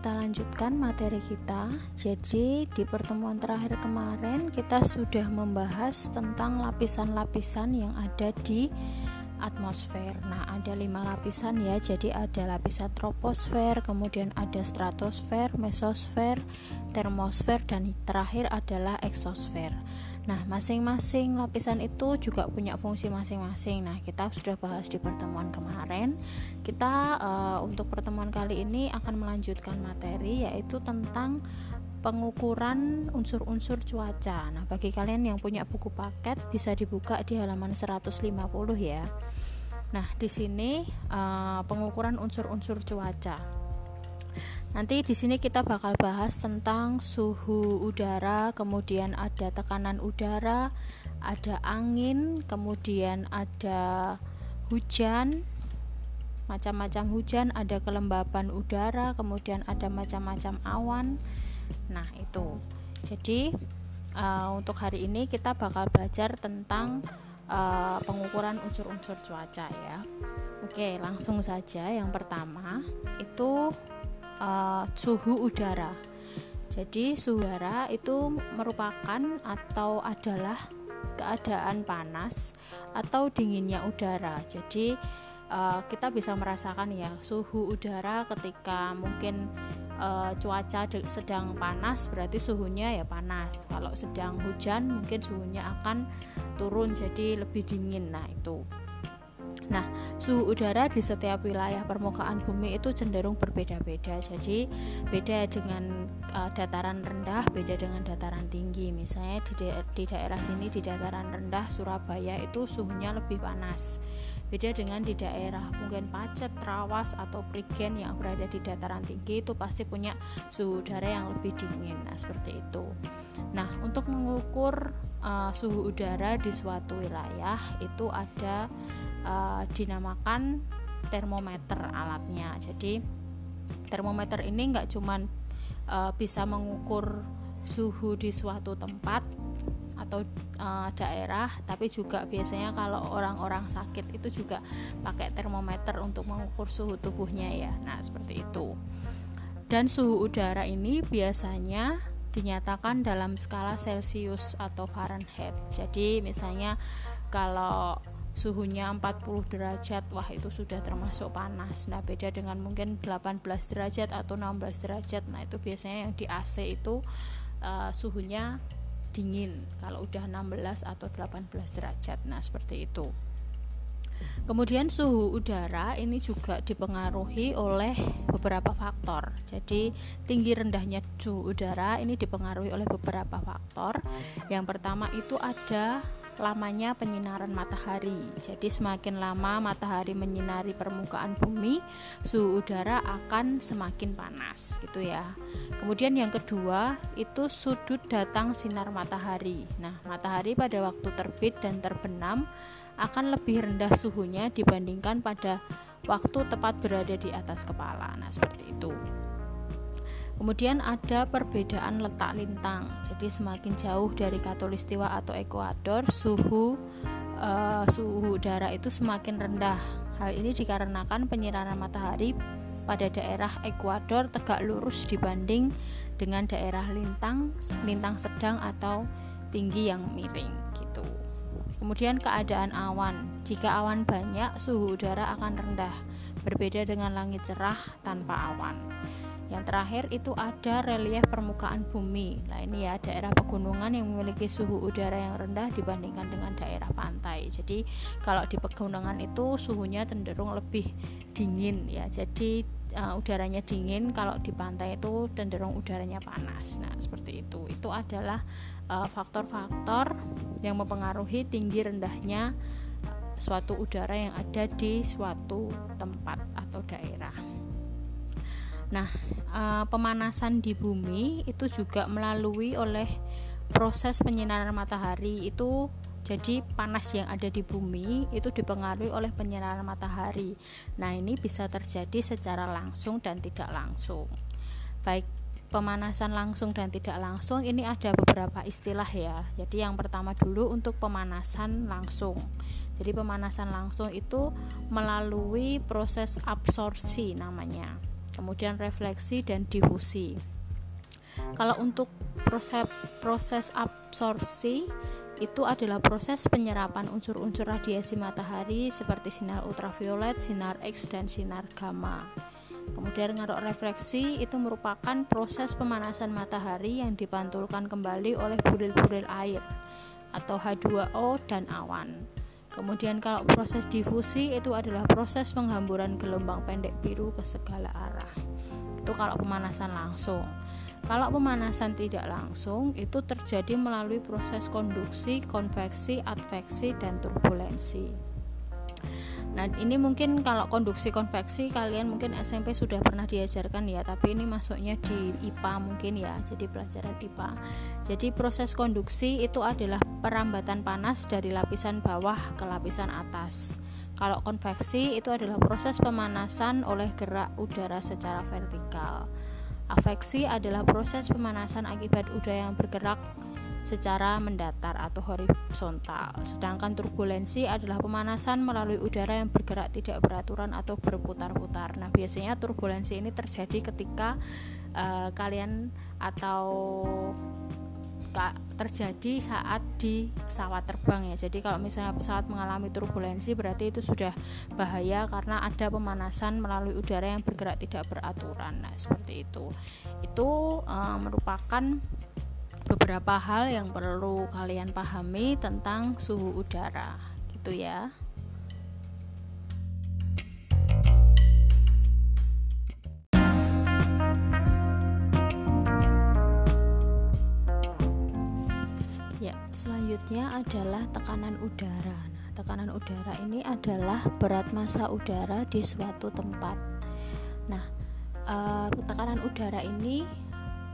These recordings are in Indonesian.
kita lanjutkan materi kita. Jadi, di pertemuan terakhir kemarin, kita sudah membahas tentang lapisan-lapisan yang ada di atmosfer. Nah, ada lima lapisan ya. Jadi, ada lapisan troposfer, kemudian ada stratosfer, mesosfer, termosfer, dan terakhir adalah eksosfer. Nah, masing-masing lapisan itu juga punya fungsi masing-masing. Nah, kita sudah bahas di pertemuan kemarin. Kita uh, untuk pertemuan kali ini akan melanjutkan materi yaitu tentang pengukuran unsur-unsur cuaca. Nah, bagi kalian yang punya buku paket bisa dibuka di halaman 150 ya. Nah, di sini uh, pengukuran unsur-unsur cuaca. Nanti di sini kita bakal bahas tentang suhu udara, kemudian ada tekanan udara, ada angin, kemudian ada hujan, macam-macam hujan, ada kelembapan udara, kemudian ada macam-macam awan. Nah, itu. Jadi uh, untuk hari ini kita bakal belajar tentang uh, pengukuran unsur-unsur cuaca ya. Oke, langsung saja. Yang pertama itu uh, suhu udara. Jadi suhu udara itu merupakan atau adalah keadaan panas atau dinginnya udara. Jadi uh, kita bisa merasakan ya suhu udara ketika mungkin uh, cuaca sedang panas berarti suhunya ya panas. Kalau sedang hujan mungkin suhunya akan turun jadi lebih dingin. Nah, itu. Nah, suhu udara di setiap wilayah permukaan bumi itu cenderung berbeda-beda. Jadi, beda dengan uh, dataran rendah, beda dengan dataran tinggi. Misalnya di, da di daerah sini di dataran rendah Surabaya itu suhunya lebih panas. Beda dengan di daerah mungkin Pacet, Trawas atau Prigen yang berada di dataran tinggi itu pasti punya suhu udara yang lebih dingin. Nah, seperti itu. Nah, untuk mengukur uh, suhu udara di suatu wilayah itu ada uh, dinamakan termometer alatnya. Jadi termometer ini nggak cuman uh, bisa mengukur suhu di suatu tempat atau uh, daerah, tapi juga biasanya kalau orang-orang sakit itu juga pakai termometer untuk mengukur suhu tubuhnya ya. Nah, seperti itu. Dan suhu udara ini biasanya dinyatakan dalam skala Celcius atau Fahrenheit. Jadi misalnya kalau suhunya 40 derajat wah itu sudah termasuk panas nah beda dengan mungkin 18 derajat atau 16 derajat nah itu biasanya yang di AC itu uh, suhunya dingin kalau udah 16 atau 18 derajat nah seperti itu Kemudian suhu udara ini juga dipengaruhi oleh beberapa faktor. Jadi tinggi rendahnya suhu udara ini dipengaruhi oleh beberapa faktor. Yang pertama itu ada lamanya penyinaran matahari. Jadi semakin lama matahari menyinari permukaan bumi, suhu udara akan semakin panas gitu ya. Kemudian yang kedua itu sudut datang sinar matahari. Nah, matahari pada waktu terbit dan terbenam akan lebih rendah suhunya dibandingkan pada waktu tepat berada di atas kepala. Nah, seperti itu. Kemudian ada perbedaan letak lintang. Jadi semakin jauh dari katulistiwa atau ekuador, suhu uh, suhu udara itu semakin rendah. Hal ini dikarenakan penyinaran matahari pada daerah ekuador tegak lurus dibanding dengan daerah lintang, lintang sedang atau tinggi yang miring gitu. Kemudian keadaan awan. Jika awan banyak, suhu udara akan rendah, berbeda dengan langit cerah tanpa awan. Yang terakhir itu ada relief permukaan bumi. Nah, ini ya daerah pegunungan yang memiliki suhu udara yang rendah dibandingkan dengan daerah pantai. Jadi, kalau di pegunungan itu suhunya cenderung lebih dingin ya. Jadi, uh, udaranya dingin, kalau di pantai itu cenderung udaranya panas. Nah, seperti itu. Itu adalah eh, faktor-faktor uh, yang mempengaruhi tinggi rendahnya suatu udara yang ada di suatu tempat atau daerah. Nah, uh, pemanasan di bumi itu juga melalui oleh proses penyinaran matahari itu jadi panas yang ada di bumi itu dipengaruhi oleh penyinaran matahari. Nah, ini bisa terjadi secara langsung dan tidak langsung. Baik pemanasan langsung dan tidak langsung ini ada beberapa istilah ya. Jadi yang pertama dulu untuk pemanasan langsung. Jadi pemanasan langsung itu melalui proses absorpsi namanya. Kemudian refleksi dan difusi. Kalau untuk proses proses absorpsi itu adalah proses penyerapan unsur-unsur radiasi matahari seperti sinar ultraviolet, sinar X dan sinar gamma. Kemudian ngarok refleksi itu merupakan proses pemanasan matahari yang dipantulkan kembali oleh bulir-bulir air atau H2O dan awan. Kemudian kalau proses difusi itu adalah proses penghamburan gelombang pendek biru ke segala arah. Itu kalau pemanasan langsung. Kalau pemanasan tidak langsung itu terjadi melalui proses konduksi, konveksi, adveksi dan turbulensi. Nah, ini mungkin kalau konduksi konveksi kalian mungkin SMP sudah pernah diajarkan ya, tapi ini masuknya di IPA mungkin ya, jadi pelajaran IPA. Jadi proses konduksi itu adalah perambatan panas dari lapisan bawah ke lapisan atas. Kalau konveksi itu adalah proses pemanasan oleh gerak udara secara vertikal. Afeksi adalah proses pemanasan akibat udara yang bergerak secara mendatar atau horizontal. Sedangkan turbulensi adalah pemanasan melalui udara yang bergerak tidak beraturan atau berputar-putar. Nah, biasanya turbulensi ini terjadi ketika uh, kalian atau terjadi saat di pesawat terbang ya. Jadi kalau misalnya pesawat mengalami turbulensi berarti itu sudah bahaya karena ada pemanasan melalui udara yang bergerak tidak beraturan. Nah, seperti itu. Itu uh, merupakan beberapa hal yang perlu kalian pahami tentang suhu udara gitu ya Ya, selanjutnya adalah tekanan udara. Nah, tekanan udara ini adalah berat massa udara di suatu tempat. Nah, eh, tekanan udara ini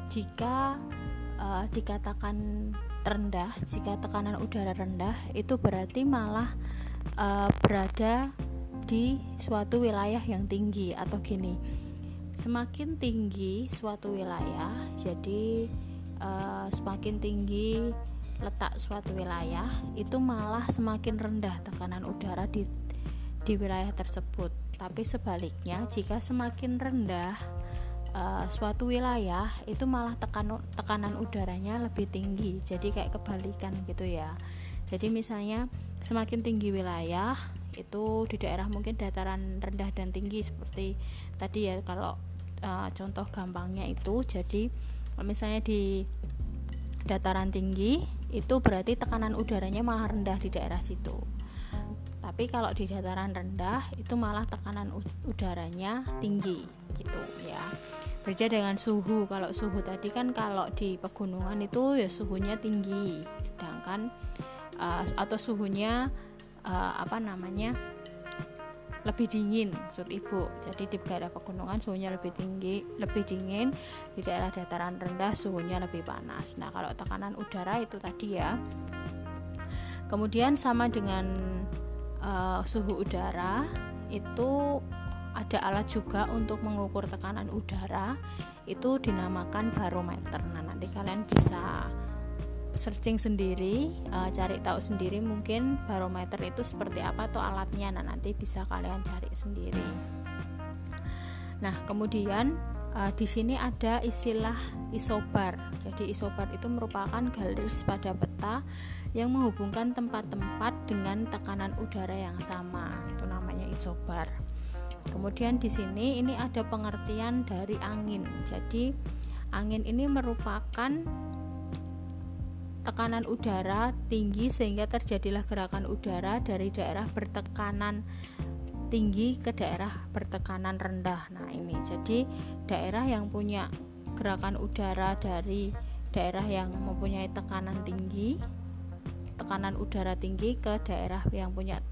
jika uh, dikatakan rendah jika tekanan udara rendah itu berarti malah uh, berada di suatu wilayah yang tinggi atau gini. Semakin tinggi suatu wilayah jadi uh, semakin tinggi letak suatu wilayah itu malah semakin rendah tekanan udara di di wilayah tersebut. Tapi sebaliknya jika semakin rendah uh, suatu wilayah itu malah tekan tekanan udaranya lebih tinggi jadi kayak kebalikan gitu ya. Jadi misalnya semakin tinggi wilayah itu di daerah mungkin dataran rendah dan tinggi seperti tadi ya kalau uh, contoh gampangnya itu jadi misalnya di dataran tinggi itu berarti tekanan udaranya malah rendah di daerah situ. Tapi kalau di dataran rendah itu malah tekanan udaranya tinggi gitu ya beda dengan suhu. Kalau suhu tadi kan kalau di pegunungan itu ya suhunya tinggi. Sedangkan uh, atau suhunya uh, apa namanya lebih dingin maksud ibu. Jadi di daerah pegunungan suhunya lebih tinggi lebih dingin. Di daerah dataran rendah suhunya lebih panas. Nah kalau tekanan udara itu tadi ya. Kemudian sama dengan uh, suhu udara itu ada alat juga untuk mengukur tekanan udara. Itu dinamakan barometer. Nah nanti kalian bisa searching sendiri uh, cari tahu sendiri mungkin barometer itu seperti apa atau alatnya. Nah nanti bisa kalian cari sendiri. Nah kemudian uh, di sini ada istilah isobar. Jadi isobar itu merupakan garis pada peta yang menghubungkan tempat-tempat dengan tekanan udara yang sama. Itu namanya isobar. Kemudian di sini ini ada pengertian dari angin. Jadi angin ini merupakan tekanan udara tinggi sehingga terjadilah gerakan udara dari daerah bertekanan tinggi ke daerah bertekanan rendah. Nah, ini jadi daerah yang punya gerakan udara dari daerah yang mempunyai tekanan tinggi tekanan udara tinggi ke daerah yang punya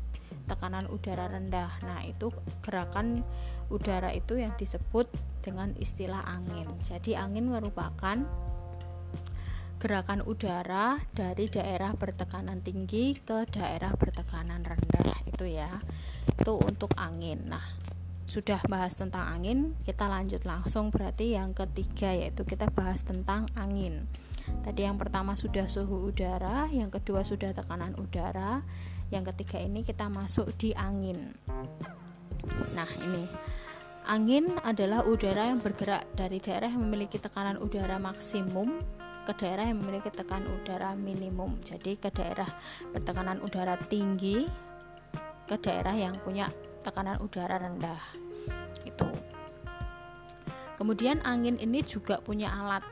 tekanan udara rendah. Nah, itu gerakan udara itu yang disebut dengan istilah angin. Jadi, angin merupakan gerakan udara dari daerah bertekanan tinggi ke daerah bertekanan rendah. Itu ya. Itu untuk angin. Nah, sudah bahas tentang angin, kita lanjut langsung berarti yang ketiga yaitu kita bahas tentang angin. Tadi yang pertama sudah suhu udara, yang kedua sudah tekanan udara, yang ketiga ini kita masuk di angin. Nah, ini Angin adalah udara yang bergerak dari daerah yang memiliki tekanan udara maksimum ke daerah yang memiliki tekanan udara minimum. Jadi ke daerah bertekanan udara tinggi ke daerah yang punya tekanan udara rendah. Itu. Kemudian angin ini juga punya alat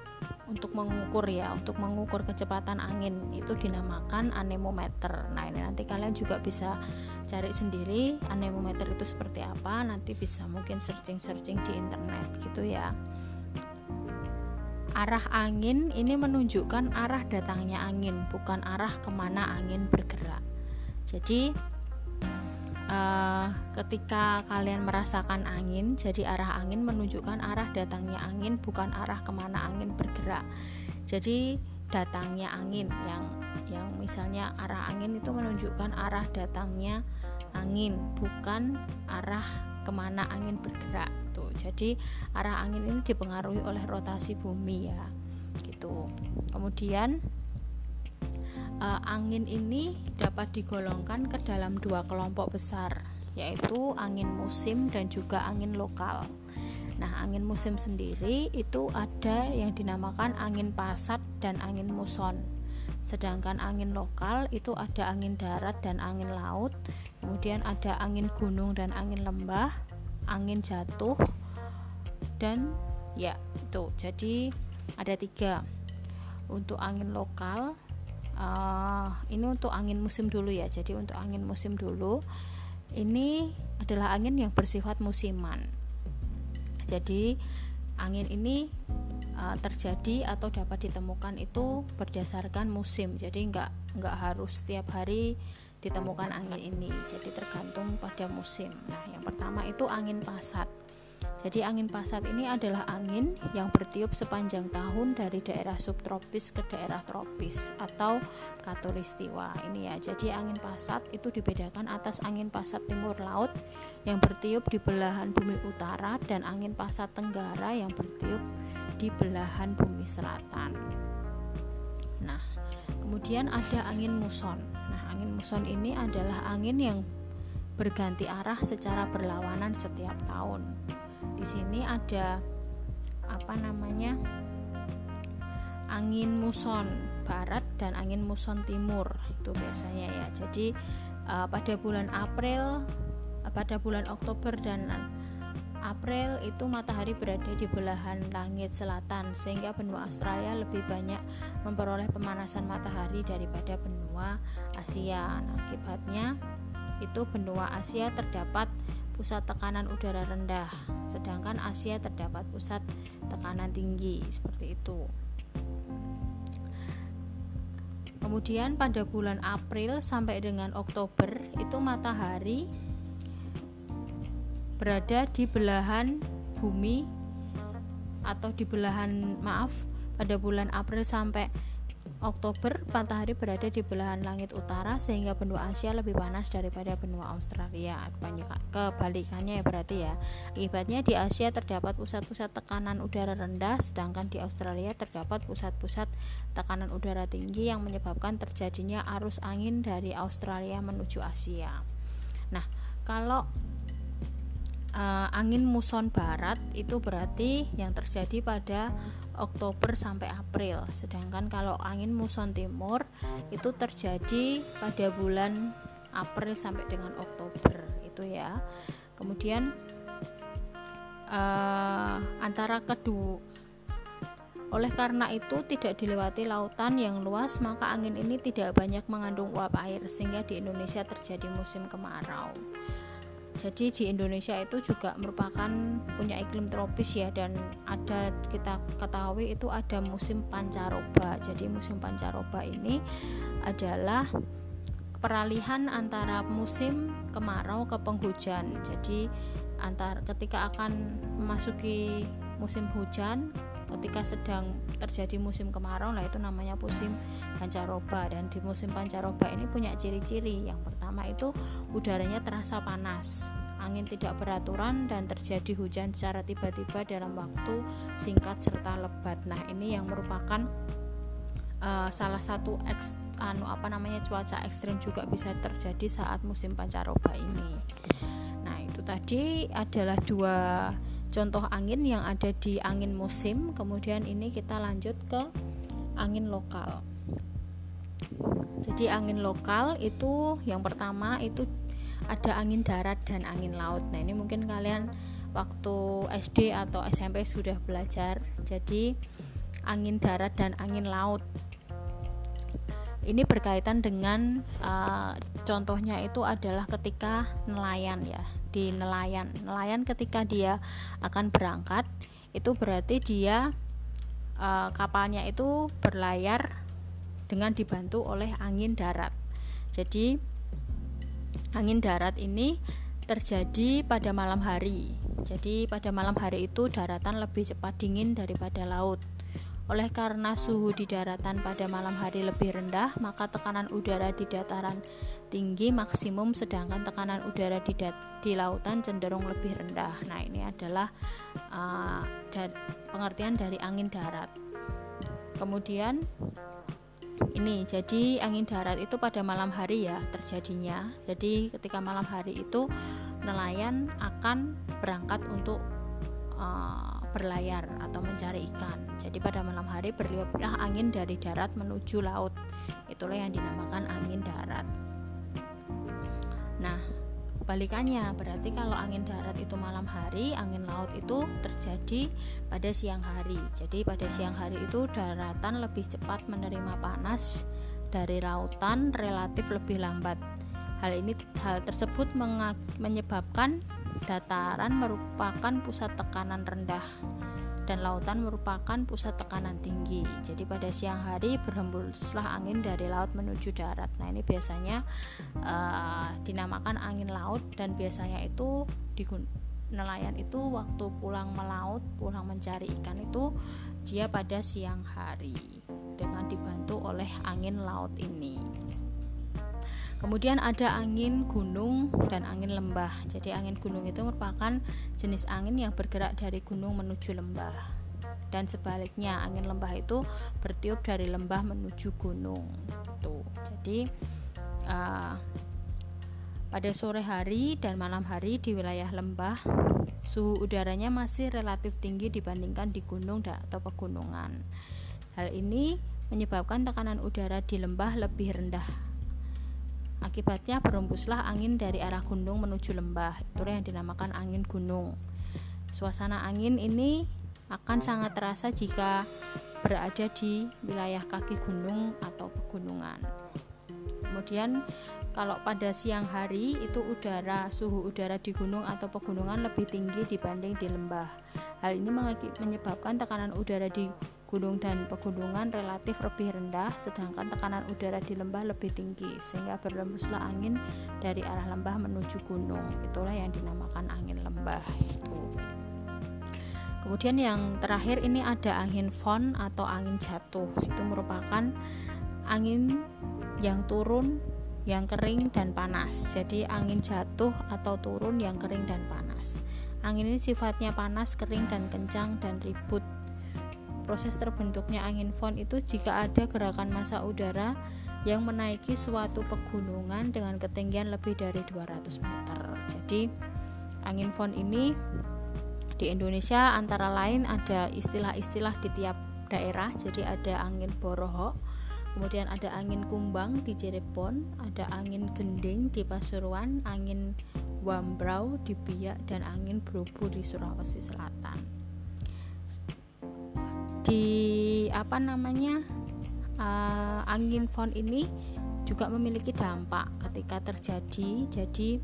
untuk mengukur ya, untuk mengukur kecepatan angin itu dinamakan anemometer. Nah, ini nanti kalian juga bisa cari sendiri anemometer itu seperti apa, nanti bisa mungkin searching-searching di internet gitu ya. Arah angin ini menunjukkan arah datangnya angin, bukan arah ke mana angin bergerak. Jadi uh, ketika kalian merasakan angin, jadi arah angin menunjukkan arah datangnya angin, bukan arah ke mana angin bergerak. Jadi datangnya angin yang yang misalnya arah angin itu menunjukkan arah datangnya angin, bukan arah ke mana angin bergerak tuh. Jadi arah angin ini dipengaruhi oleh rotasi bumi ya. Gitu. Kemudian uh, angin ini dapat digolongkan ke dalam dua kelompok besar yaitu angin musim dan juga angin lokal. Nah, angin musim sendiri itu ada yang dinamakan angin pasat dan angin muson. Sedangkan angin lokal itu ada angin darat dan angin laut, kemudian ada angin gunung dan angin lembah, angin jatuh dan ya itu. Jadi ada tiga. Untuk angin lokal uh, ini untuk angin musim dulu ya. Jadi untuk angin musim dulu ini adalah angin yang bersifat musiman. Jadi angin ini uh, terjadi atau dapat ditemukan itu berdasarkan musim. Jadi nggak nggak harus setiap hari ditemukan angin ini. Jadi tergantung pada musim. Nah yang pertama itu angin pasat jadi angin pasat ini adalah angin yang bertiup sepanjang tahun dari daerah subtropis ke daerah tropis atau katulistiwa ini ya. Jadi angin pasat itu dibedakan atas angin pasat timur laut yang bertiup di belahan bumi utara dan angin pasat tenggara yang bertiup di belahan bumi selatan. Nah, kemudian ada angin muson angin muson ini adalah angin yang berganti arah secara berlawanan setiap tahun. Di sini ada apa namanya? angin muson barat dan angin muson timur itu biasanya ya. Jadi uh, pada bulan April, uh, pada bulan Oktober dan April itu matahari berada di belahan langit selatan sehingga benua Australia lebih banyak memperoleh pemanasan matahari daripada benua Asia. Nah, akibatnya itu benua Asia terdapat pusat tekanan udara rendah, sedangkan Asia terdapat pusat tekanan tinggi seperti itu. Kemudian pada bulan April sampai dengan Oktober itu matahari berada di belahan bumi atau di belahan maaf pada bulan April sampai Oktober matahari berada di belahan langit utara sehingga benua Asia lebih panas daripada benua Australia. Kebalikannya ya berarti ya. Akibatnya di Asia terdapat pusat-pusat tekanan udara rendah sedangkan di Australia terdapat pusat-pusat tekanan udara tinggi yang menyebabkan terjadinya arus angin dari Australia menuju Asia. Nah kalau uh, angin muson barat itu berarti yang terjadi pada Oktober sampai April. Sedangkan kalau angin muson timur itu terjadi pada bulan April sampai dengan Oktober itu ya. Kemudian uh, antara kedua oleh karena itu tidak dilewati lautan yang luas maka angin ini tidak banyak mengandung uap air sehingga di Indonesia terjadi musim kemarau jadi di Indonesia itu juga merupakan punya iklim tropis ya dan ada kita ketahui itu ada musim pancaroba. Jadi musim pancaroba ini adalah peralihan antara musim kemarau ke penghujan. Jadi antar ketika akan memasuki musim hujan ketika sedang terjadi musim kemarau lah itu namanya musim pancaroba. Dan di musim pancaroba ini punya ciri-ciri. Yang pertama itu udaranya terasa panas angin tidak beraturan dan terjadi hujan secara tiba-tiba dalam waktu singkat serta lebat. Nah ini yang merupakan uh, salah satu eks, anu apa namanya cuaca ekstrim juga bisa terjadi saat musim pancaroba ini. Nah itu tadi adalah dua contoh angin yang ada di angin musim kemudian ini kita lanjut ke angin lokal. Jadi angin lokal itu yang pertama itu ada angin darat dan angin laut. Nah ini mungkin kalian waktu SD atau SMP sudah belajar. Jadi angin darat dan angin laut ini berkaitan dengan uh, contohnya itu adalah ketika nelayan ya di nelayan. Nelayan ketika dia akan berangkat itu berarti dia uh, kapalnya itu berlayar dengan dibantu oleh angin darat. Jadi angin darat ini terjadi pada malam hari. Jadi pada malam hari itu daratan lebih cepat dingin daripada laut oleh karena suhu di daratan pada malam hari lebih rendah, maka tekanan udara di dataran tinggi maksimum sedangkan tekanan udara di, di lautan cenderung lebih rendah. Nah, ini adalah uh, pengertian dari angin darat. Kemudian ini jadi angin darat itu pada malam hari ya terjadinya. Jadi ketika malam hari itu nelayan akan berangkat untuk uh, berlayar atau mencari ikan. Jadi pada malam hari berliulah angin dari darat menuju laut. Itulah yang dinamakan angin darat. Nah, kebalikannya berarti kalau angin darat itu malam hari, angin laut itu terjadi pada siang hari. Jadi pada siang hari itu daratan lebih cepat menerima panas dari lautan relatif lebih lambat. Hal ini hal tersebut menyebabkan Dataran merupakan pusat tekanan rendah dan lautan merupakan pusat tekanan tinggi. Jadi pada siang hari berhembuslah angin dari laut menuju darat. Nah ini biasanya uh, dinamakan angin laut dan biasanya itu di nelayan itu waktu pulang melaut, pulang mencari ikan itu dia pada siang hari dengan dibantu oleh angin laut ini. Kemudian ada angin gunung dan angin lembah. Jadi angin gunung itu merupakan jenis angin yang bergerak dari gunung menuju lembah. Dan sebaliknya, angin lembah itu bertiup dari lembah menuju gunung. Tuh. Jadi uh, pada sore hari dan malam hari di wilayah lembah, suhu udaranya masih relatif tinggi dibandingkan di gunung atau pegunungan. Hal ini menyebabkan tekanan udara di lembah lebih rendah Akibatnya berembuslah angin dari arah gunung menuju lembah. Itulah yang dinamakan angin gunung. Suasana angin ini akan sangat terasa jika berada di wilayah kaki gunung atau pegunungan. Kemudian kalau pada siang hari itu udara suhu udara di gunung atau pegunungan lebih tinggi dibanding di lembah. Hal ini menyebabkan tekanan udara di gunung dan pegunungan relatif lebih rendah sedangkan tekanan udara di lembah lebih tinggi sehingga berlembuslah angin dari arah lembah menuju gunung. Itulah yang dinamakan angin lembah itu. Kemudian yang terakhir ini ada angin fon atau angin jatuh. Itu merupakan angin yang turun yang kering dan panas. Jadi angin jatuh atau turun yang kering dan panas. Angin ini sifatnya panas kering dan kencang dan ribut Proses terbentuknya angin fon itu jika ada gerakan massa udara yang menaiki suatu pegunungan dengan ketinggian lebih dari 200 meter. Jadi, angin fon ini di Indonesia antara lain ada istilah-istilah di tiap daerah. Jadi ada angin boroho, kemudian ada angin kumbang di Cirebon, ada angin gending di Pasuruan, angin wambrau di Biak dan angin brobo di Sulawesi Selatan di apa namanya uh, angin fon ini juga memiliki dampak ketika terjadi. Jadi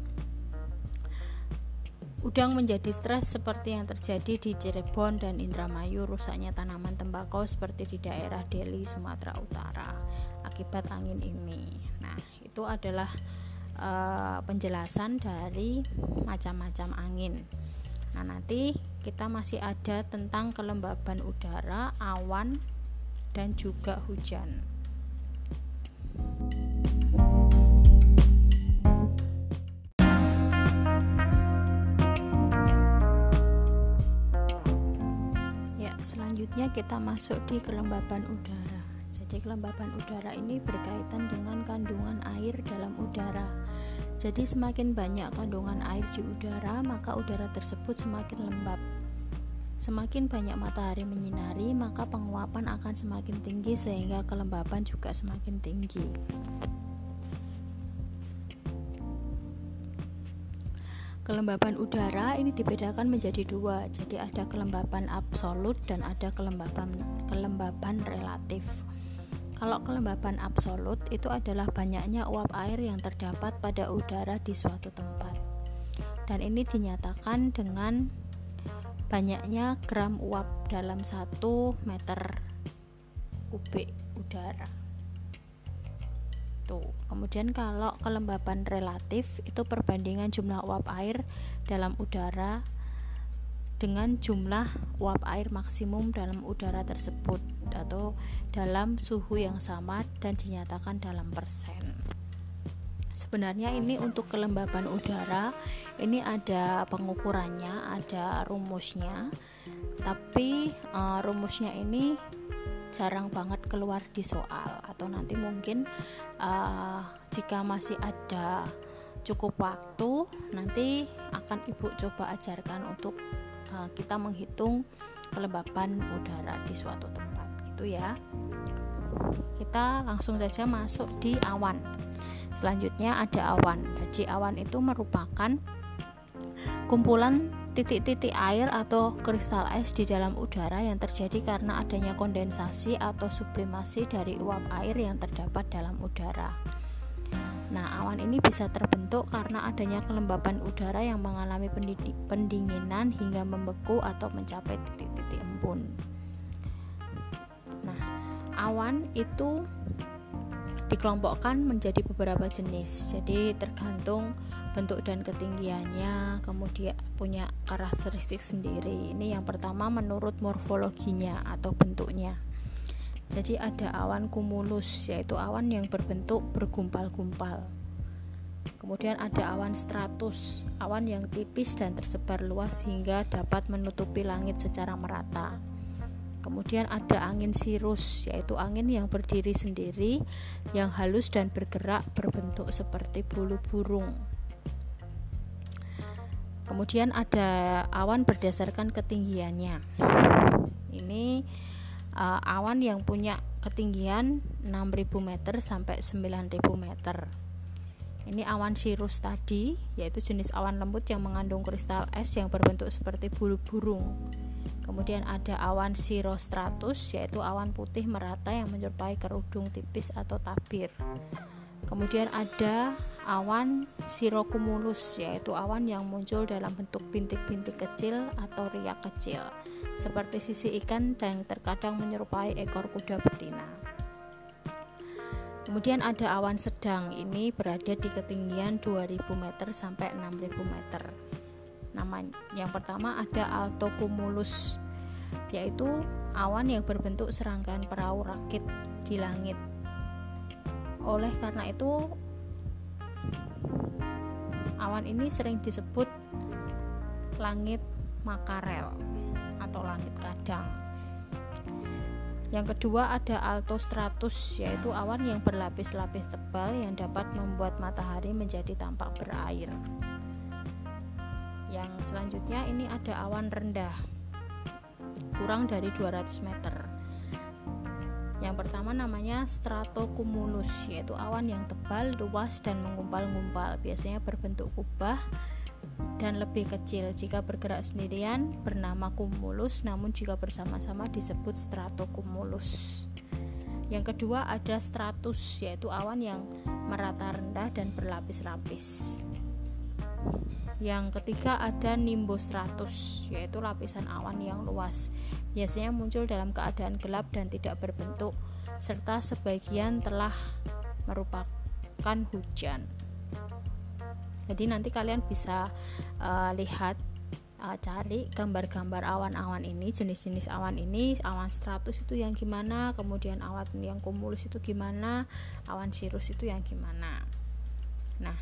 udang menjadi stres seperti yang terjadi di Cirebon dan Indramayu. Rusaknya tanaman tembakau seperti di daerah Delhi Sumatera Utara akibat angin ini. Nah itu adalah uh, penjelasan dari macam-macam angin. Nah nanti kita masih ada tentang kelembaban udara, awan, dan juga hujan. Ya, selanjutnya kita masuk di kelembaban udara. Jadi kelembaban udara ini berkaitan dengan kandungan air dalam udara. Jadi semakin banyak kandungan air di udara, maka udara tersebut semakin lembab. Semakin banyak matahari menyinari, maka penguapan akan semakin tinggi sehingga kelembaban juga semakin tinggi. Kelembaban udara ini dibedakan menjadi dua, jadi ada kelembaban absolut dan ada kelembaban kelembaban relatif. Kalau kelembaban absolut itu adalah banyaknya uap air yang terdapat pada udara di suatu tempat. Dan ini dinyatakan dengan banyaknya gram uap dalam satu meter kubik udara. Tuh. Kemudian kalau kelembaban relatif itu perbandingan jumlah uap air dalam udara dengan jumlah uap air maksimum dalam udara tersebut atau dalam suhu yang sama dan dinyatakan dalam persen. Sebenarnya ini untuk kelembaban udara ini ada pengukurannya, ada rumusnya. Tapi uh, rumusnya ini jarang banget keluar di soal atau nanti mungkin uh, jika masih ada cukup waktu nanti akan ibu coba ajarkan untuk uh, kita menghitung kelembaban udara di suatu tempat gitu ya kita langsung saja masuk di awan selanjutnya ada awan jadi awan itu merupakan kumpulan titik-titik air atau kristal es di dalam udara yang terjadi karena adanya kondensasi atau sublimasi dari uap air yang terdapat dalam udara. Nah, awan ini bisa terbentuk karena adanya kelembapan udara yang mengalami pendinginan hingga membeku atau mencapai titik-titik embun. Nah, awan itu dikelompokkan menjadi beberapa jenis. Jadi tergantung bentuk dan ketinggiannya, kemudian punya karakteristik sendiri. Ini yang pertama menurut morfologinya atau bentuknya. Jadi ada awan kumulus yaitu awan yang berbentuk bergumpal-gumpal. Kemudian ada awan stratus, awan yang tipis dan tersebar luas hingga dapat menutupi langit secara merata. Kemudian ada angin sirus, yaitu angin yang berdiri sendiri, yang halus dan bergerak berbentuk seperti bulu burung. Kemudian ada awan berdasarkan ketinggiannya. Ini uh, awan yang punya ketinggian 6000 meter sampai 9000 meter. Ini awan sirus tadi, yaitu jenis awan lembut yang mengandung kristal es yang berbentuk seperti bulu burung. Kemudian ada awan sirostratus yaitu awan putih merata yang menyerupai kerudung tipis atau tabir. Kemudian ada awan sirocumulus yaitu awan yang muncul dalam bentuk bintik-bintik kecil atau riak kecil seperti sisi ikan dan terkadang menyerupai ekor kuda betina. Kemudian ada awan sedang ini berada di ketinggian 2000 meter sampai 6000 meter nama yang pertama ada altocumulus yaitu awan yang berbentuk serangkaian perahu rakit di langit. Oleh karena itu awan ini sering disebut langit makarel atau langit kadang. Yang kedua ada altostratus yaitu awan yang berlapis-lapis tebal yang dapat membuat matahari menjadi tampak berair yang selanjutnya ini ada awan rendah kurang dari 200 meter. Yang pertama namanya stratocumulus yaitu awan yang tebal, luas dan menggumpal-gumpal biasanya berbentuk kubah dan lebih kecil. Jika bergerak sendirian bernama cumulus namun jika bersama-sama disebut stratocumulus. Yang kedua ada stratus yaitu awan yang merata rendah dan berlapis-lapis yang ketiga ada nimbostratus, yaitu lapisan awan yang luas. Biasanya muncul dalam keadaan gelap dan tidak berbentuk, serta sebagian telah merupakan hujan. Jadi nanti kalian bisa uh, lihat uh, cari gambar-gambar awan-awan ini, jenis-jenis awan ini, awan stratus itu yang gimana, kemudian awan yang kumulus itu gimana, awan sirus itu yang gimana. Nah,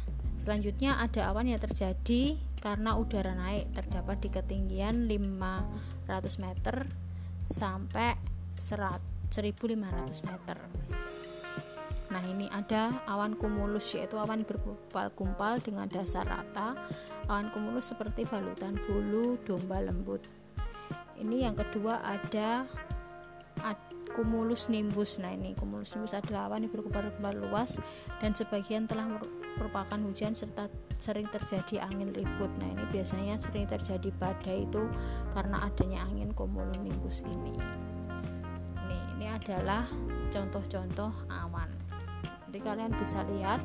selanjutnya ada awan yang terjadi karena udara naik terdapat di ketinggian 500 meter sampai 1500 meter. Nah, ini ada awan cumulus yaitu awan bergumpal-gumpal dengan dasar rata. Awan cumulus seperti balutan bulu domba lembut. Ini yang kedua ada cumulus nimbus. Nah, ini cumulus nimbus adalah awan yang bergumpal-gumpal luas dan sebagian telah merupakan hujan serta sering terjadi angin ribut. Nah, ini biasanya sering terjadi badai itu karena adanya angin cumulonimbus ini. Ini ini adalah contoh-contoh awan nanti kalian bisa lihat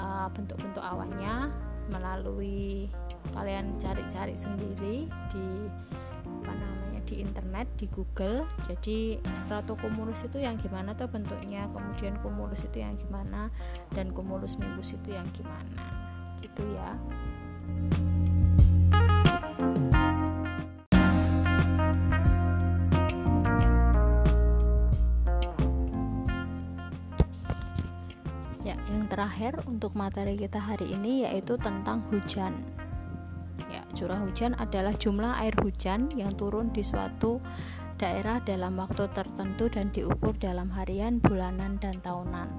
uh, bentuk-bentuk awannya melalui kalian cari-cari sendiri di di internet di Google. Jadi stratocumulus itu yang gimana tuh bentuknya? Kemudian cumulus itu yang gimana? Dan cumulus nimbus itu yang gimana? Gitu ya. Terakhir untuk materi kita hari ini yaitu tentang hujan. Curah hujan adalah jumlah air hujan yang turun di suatu daerah dalam waktu tertentu dan diukur dalam harian, bulanan, dan tahunan.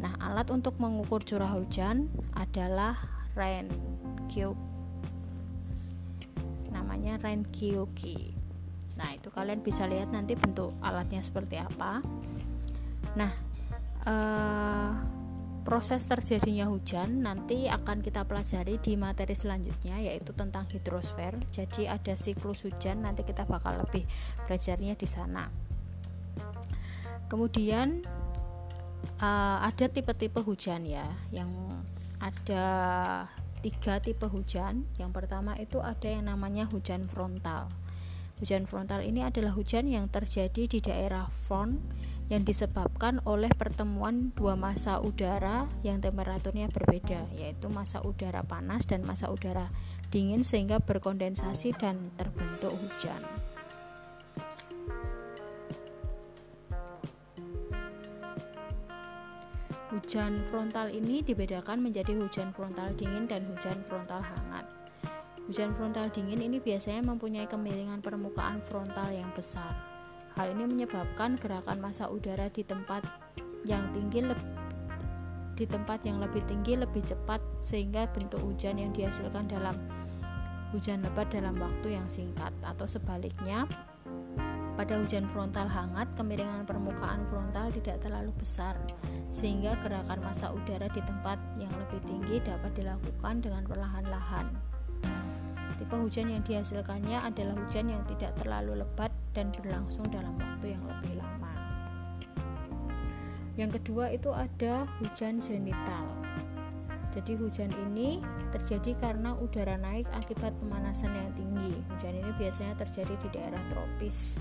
Nah, alat untuk mengukur curah hujan adalah rain cube. Namanya rain Kyoki. Nah, itu kalian bisa lihat nanti bentuk alatnya seperti apa. Nah, uh, proses terjadinya hujan nanti akan kita pelajari di materi selanjutnya yaitu tentang hidrosfer. Jadi ada siklus hujan nanti kita bakal lebih belajarnya di sana. Kemudian uh, ada tipe-tipe hujan ya, yang ada tiga tipe hujan. Yang pertama itu ada yang namanya hujan frontal. Hujan frontal ini adalah hujan yang terjadi di daerah front yang disebabkan oleh pertemuan dua masa udara yang temperaturnya berbeda, yaitu masa udara panas dan masa udara dingin sehingga berkondensasi dan terbentuk hujan. Hujan frontal ini dibedakan menjadi hujan frontal dingin dan hujan frontal hangat. Hujan frontal dingin ini biasanya mempunyai kemiringan permukaan frontal yang besar Hal ini menyebabkan gerakan massa udara di tempat yang tinggi di tempat yang lebih tinggi lebih cepat sehingga bentuk hujan yang dihasilkan dalam hujan lebat dalam waktu yang singkat atau sebaliknya pada hujan frontal hangat kemiringan permukaan frontal tidak terlalu besar sehingga gerakan massa udara di tempat yang lebih tinggi dapat dilakukan dengan perlahan-lahan. Tipe hujan yang dihasilkannya adalah hujan yang tidak terlalu lebat dan berlangsung dalam waktu yang lebih lama. Yang kedua itu ada hujan zenital. Jadi hujan ini terjadi karena udara naik akibat pemanasan yang tinggi. Hujan ini biasanya terjadi di daerah tropis.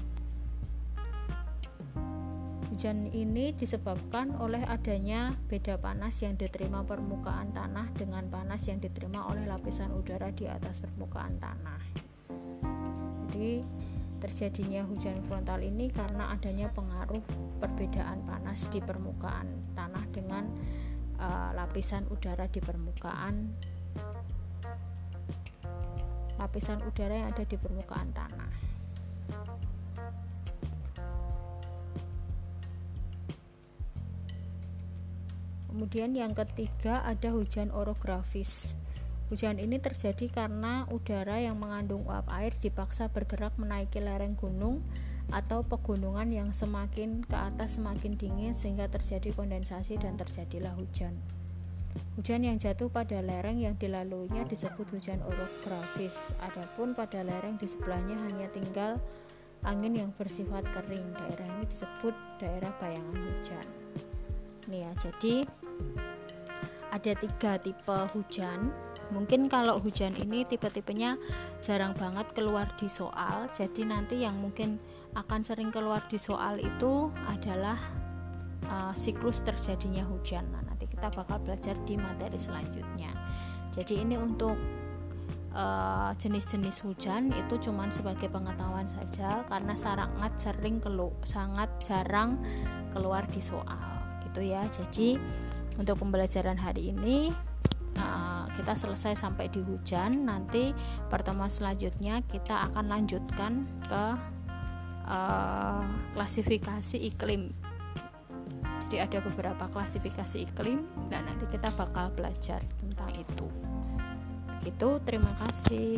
Hujan ini disebabkan oleh adanya beda panas yang diterima permukaan tanah dengan panas yang diterima oleh lapisan udara di atas permukaan tanah. Jadi Terjadinya hujan frontal ini karena adanya pengaruh perbedaan panas di permukaan tanah dengan uh, lapisan udara di permukaan lapisan udara yang ada di permukaan tanah. Kemudian yang ketiga ada hujan orografis. Hujan ini terjadi karena udara yang mengandung uap air dipaksa bergerak menaiki lereng gunung atau pegunungan yang semakin ke atas semakin dingin sehingga terjadi kondensasi dan terjadilah hujan. Hujan yang jatuh pada lereng yang dilaluinya disebut hujan orografis. Adapun pada lereng di sebelahnya hanya tinggal angin yang bersifat kering. Daerah ini disebut daerah bayangan hujan. Nih ya, jadi ada tiga tipe hujan mungkin kalau hujan ini tipe-tipenya jarang banget keluar di soal. Jadi nanti yang mungkin akan sering keluar di soal itu adalah uh, siklus terjadinya hujan. Nah, nanti kita bakal belajar di materi selanjutnya. Jadi ini untuk uh, jenis-jenis hujan itu cuman sebagai pengetahuan saja karena sangat sering kelu sangat jarang keluar di soal gitu ya. Jadi untuk pembelajaran hari ini uh, kita selesai sampai di hujan nanti pertemuan selanjutnya kita akan lanjutkan ke uh, klasifikasi iklim jadi ada beberapa klasifikasi iklim dan nanti kita bakal belajar tentang itu. Begitu, terima kasih.